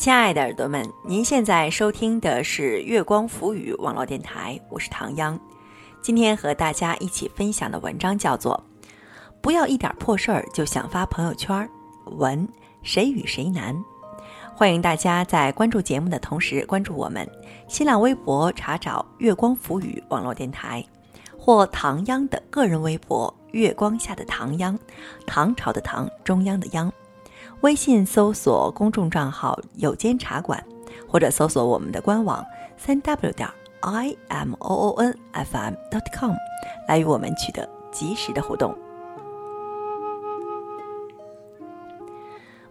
亲爱的耳朵们，您现在收听的是月光浮语网络电台，我是唐央。今天和大家一起分享的文章叫做《不要一点破事儿就想发朋友圈》，文谁与谁难。欢迎大家在关注节目的同时关注我们新浪微博，查找“月光浮语网络电台”或唐央的个人微博“月光下的唐央”，唐朝的唐，中央的央。微信搜索公众账号“有间茶馆”，或者搜索我们的官网三 w 点 i m o o n f m dot com，来与我们取得及时的互动。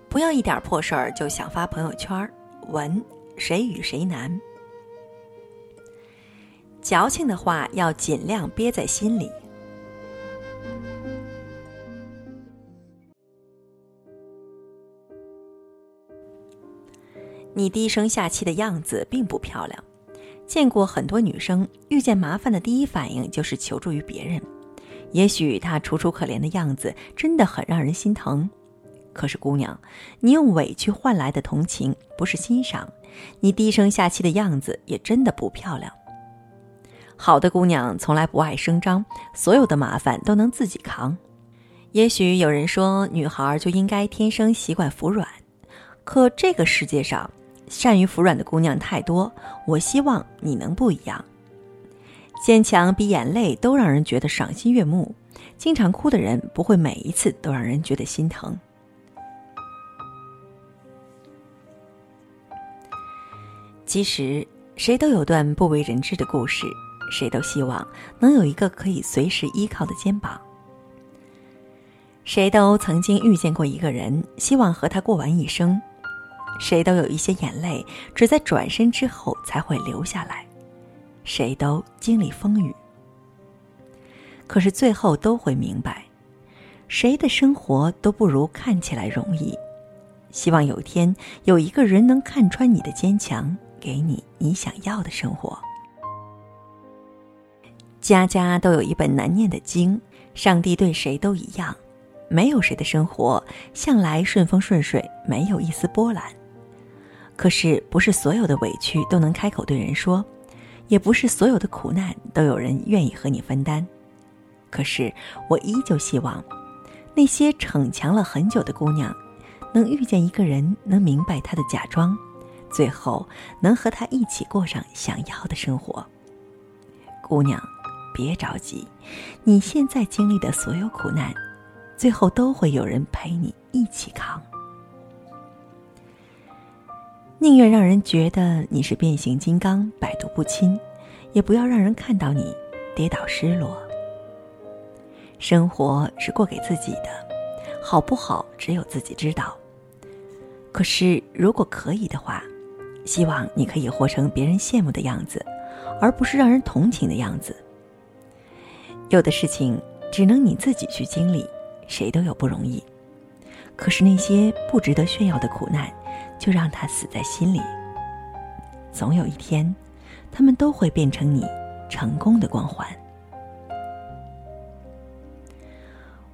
不要一点破事儿就想发朋友圈，文谁与谁难？矫情的话要尽量憋在心里。你低声下气的样子并不漂亮。见过很多女生遇见麻烦的第一反应就是求助于别人，也许她楚楚可怜的样子真的很让人心疼。可是姑娘，你用委屈换来的同情不是欣赏，你低声下气的样子也真的不漂亮。好的姑娘从来不爱声张，所有的麻烦都能自己扛。也许有人说女孩就应该天生习惯服软，可这个世界上。善于服软的姑娘太多，我希望你能不一样。坚强比眼泪都让人觉得赏心悦目，经常哭的人不会每一次都让人觉得心疼。其实，谁都有段不为人知的故事，谁都希望能有一个可以随时依靠的肩膀。谁都曾经遇见过一个人，希望和他过完一生。谁都有一些眼泪，只在转身之后才会流下来；谁都经历风雨，可是最后都会明白，谁的生活都不如看起来容易。希望有天有一个人能看穿你的坚强，给你你想要的生活。家家都有一本难念的经，上帝对谁都一样，没有谁的生活向来顺风顺水，没有一丝波澜。可是，不是所有的委屈都能开口对人说，也不是所有的苦难都有人愿意和你分担。可是，我依旧希望，那些逞强了很久的姑娘，能遇见一个人，能明白他的假装，最后能和他一起过上想要的生活。姑娘，别着急，你现在经历的所有苦难，最后都会有人陪你一起扛。宁愿让人觉得你是变形金刚，百毒不侵，也不要让人看到你跌倒失落。生活是过给自己的，好不好只有自己知道。可是如果可以的话，希望你可以活成别人羡慕的样子，而不是让人同情的样子。有的事情只能你自己去经历，谁都有不容易。可是那些不值得炫耀的苦难。就让他死在心里。总有一天，他们都会变成你成功的光环。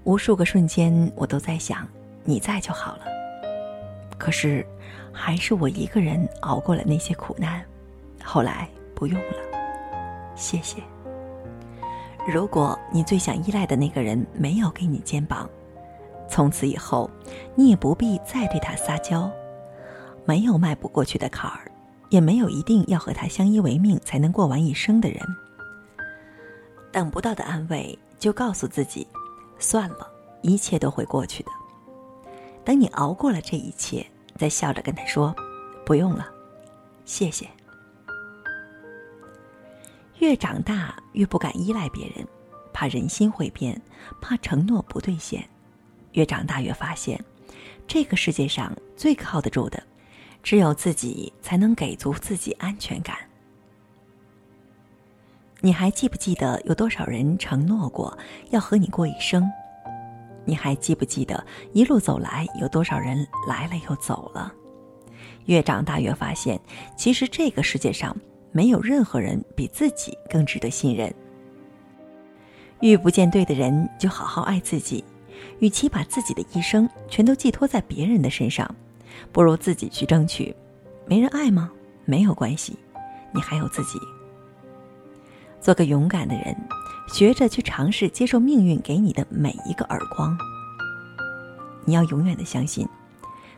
无数个瞬间，我都在想你在就好了。可是，还是我一个人熬过了那些苦难。后来不用了，谢谢。如果你最想依赖的那个人没有给你肩膀，从此以后，你也不必再对他撒娇。没有迈不过去的坎儿，也没有一定要和他相依为命才能过完一生的人。等不到的安慰，就告诉自己，算了，一切都会过去的。等你熬过了这一切，再笑着跟他说：“不用了，谢谢。”越长大，越不敢依赖别人，怕人心会变，怕承诺不兑现。越长大，越发现，这个世界上最靠得住的。只有自己才能给足自己安全感。你还记不记得有多少人承诺过要和你过一生？你还记不记得一路走来有多少人来了又走了？越长大越发现，其实这个世界上没有任何人比自己更值得信任。遇不见对的人，就好好爱自己。与其把自己的一生全都寄托在别人的身上。不如自己去争取，没人爱吗？没有关系，你还有自己。做个勇敢的人，学着去尝试接受命运给你的每一个耳光。你要永远的相信，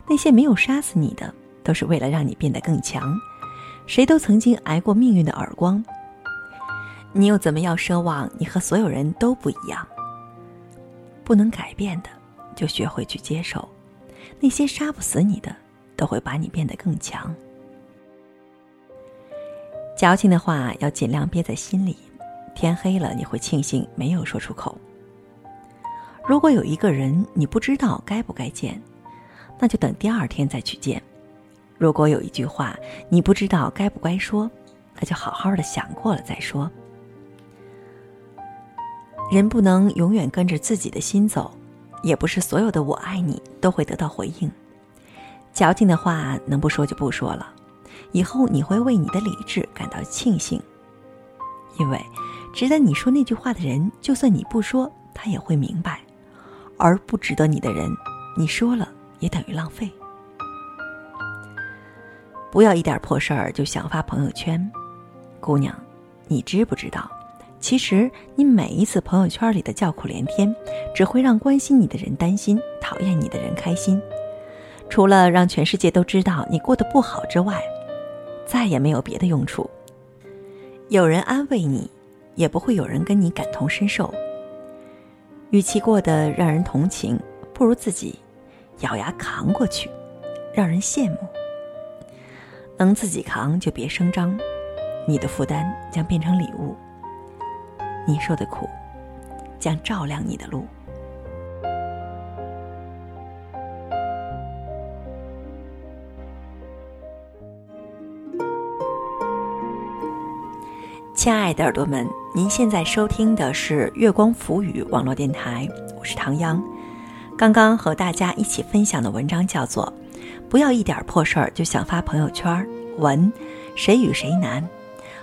那些没有杀死你的，都是为了让你变得更强。谁都曾经挨过命运的耳光，你又怎么要奢望你和所有人都不一样？不能改变的，就学会去接受。那些杀不死你的，都会把你变得更强。矫情的话要尽量憋在心里，天黑了你会庆幸没有说出口。如果有一个人你不知道该不该见，那就等第二天再去见。如果有一句话你不知道该不该说，那就好好的想过了再说。人不能永远跟着自己的心走，也不是所有的“我爱你”都会得到回应。矫情的话能不说就不说了，以后你会为你的理智感到庆幸，因为值得你说那句话的人，就算你不说，他也会明白；而不值得你的人，你说了也等于浪费。不要一点破事儿就想发朋友圈，姑娘，你知不知道？其实你每一次朋友圈里的叫苦连天，只会让关心你的人担心，讨厌你的人开心。除了让全世界都知道你过得不好之外，再也没有别的用处。有人安慰你，也不会有人跟你感同身受。与其过得让人同情，不如自己咬牙扛过去，让人羡慕。能自己扛就别声张，你的负担将变成礼物。你受的苦，将照亮你的路。亲爱的耳朵们，您现在收听的是月光浮语网络电台，我是唐央。刚刚和大家一起分享的文章叫做。不要一点破事儿就想发朋友圈。文，谁与谁难？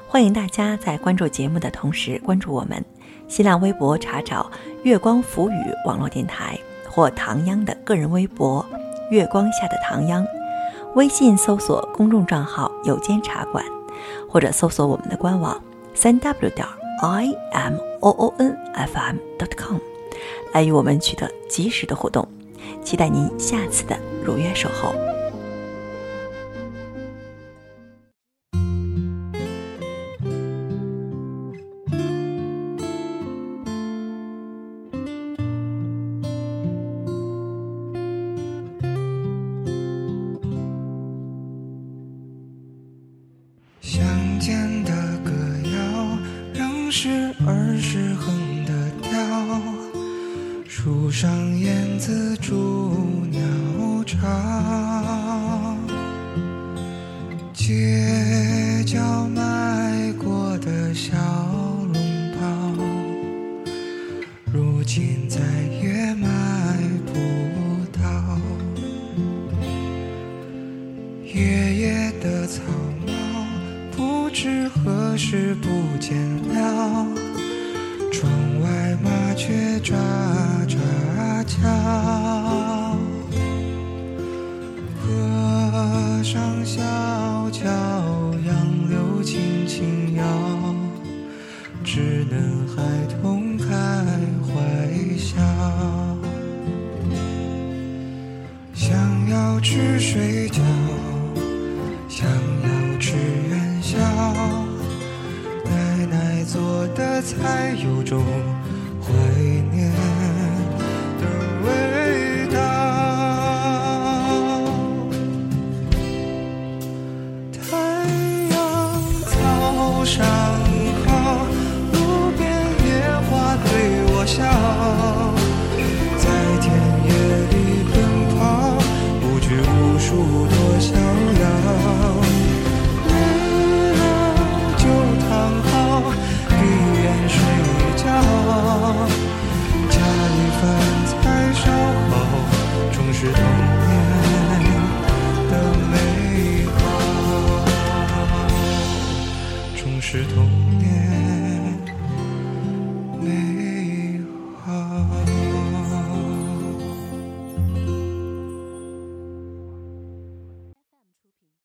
欢迎大家在关注节目的同时关注我们。新浪微博查找“月光浮语”网络电台或唐央的个人微博“月光下的唐央”。微信搜索公众账号“有间茶馆”，或者搜索我们的官网三 w 点 i m o o n f m dot com，来与我们取得及时的互动。期待您下次的如约守候。树上燕子筑鸟巢，街角卖过的小笼包，如今再也买不到。爷爷的草帽，不知何时不见了。窗外麻雀喳做的才有种怀 should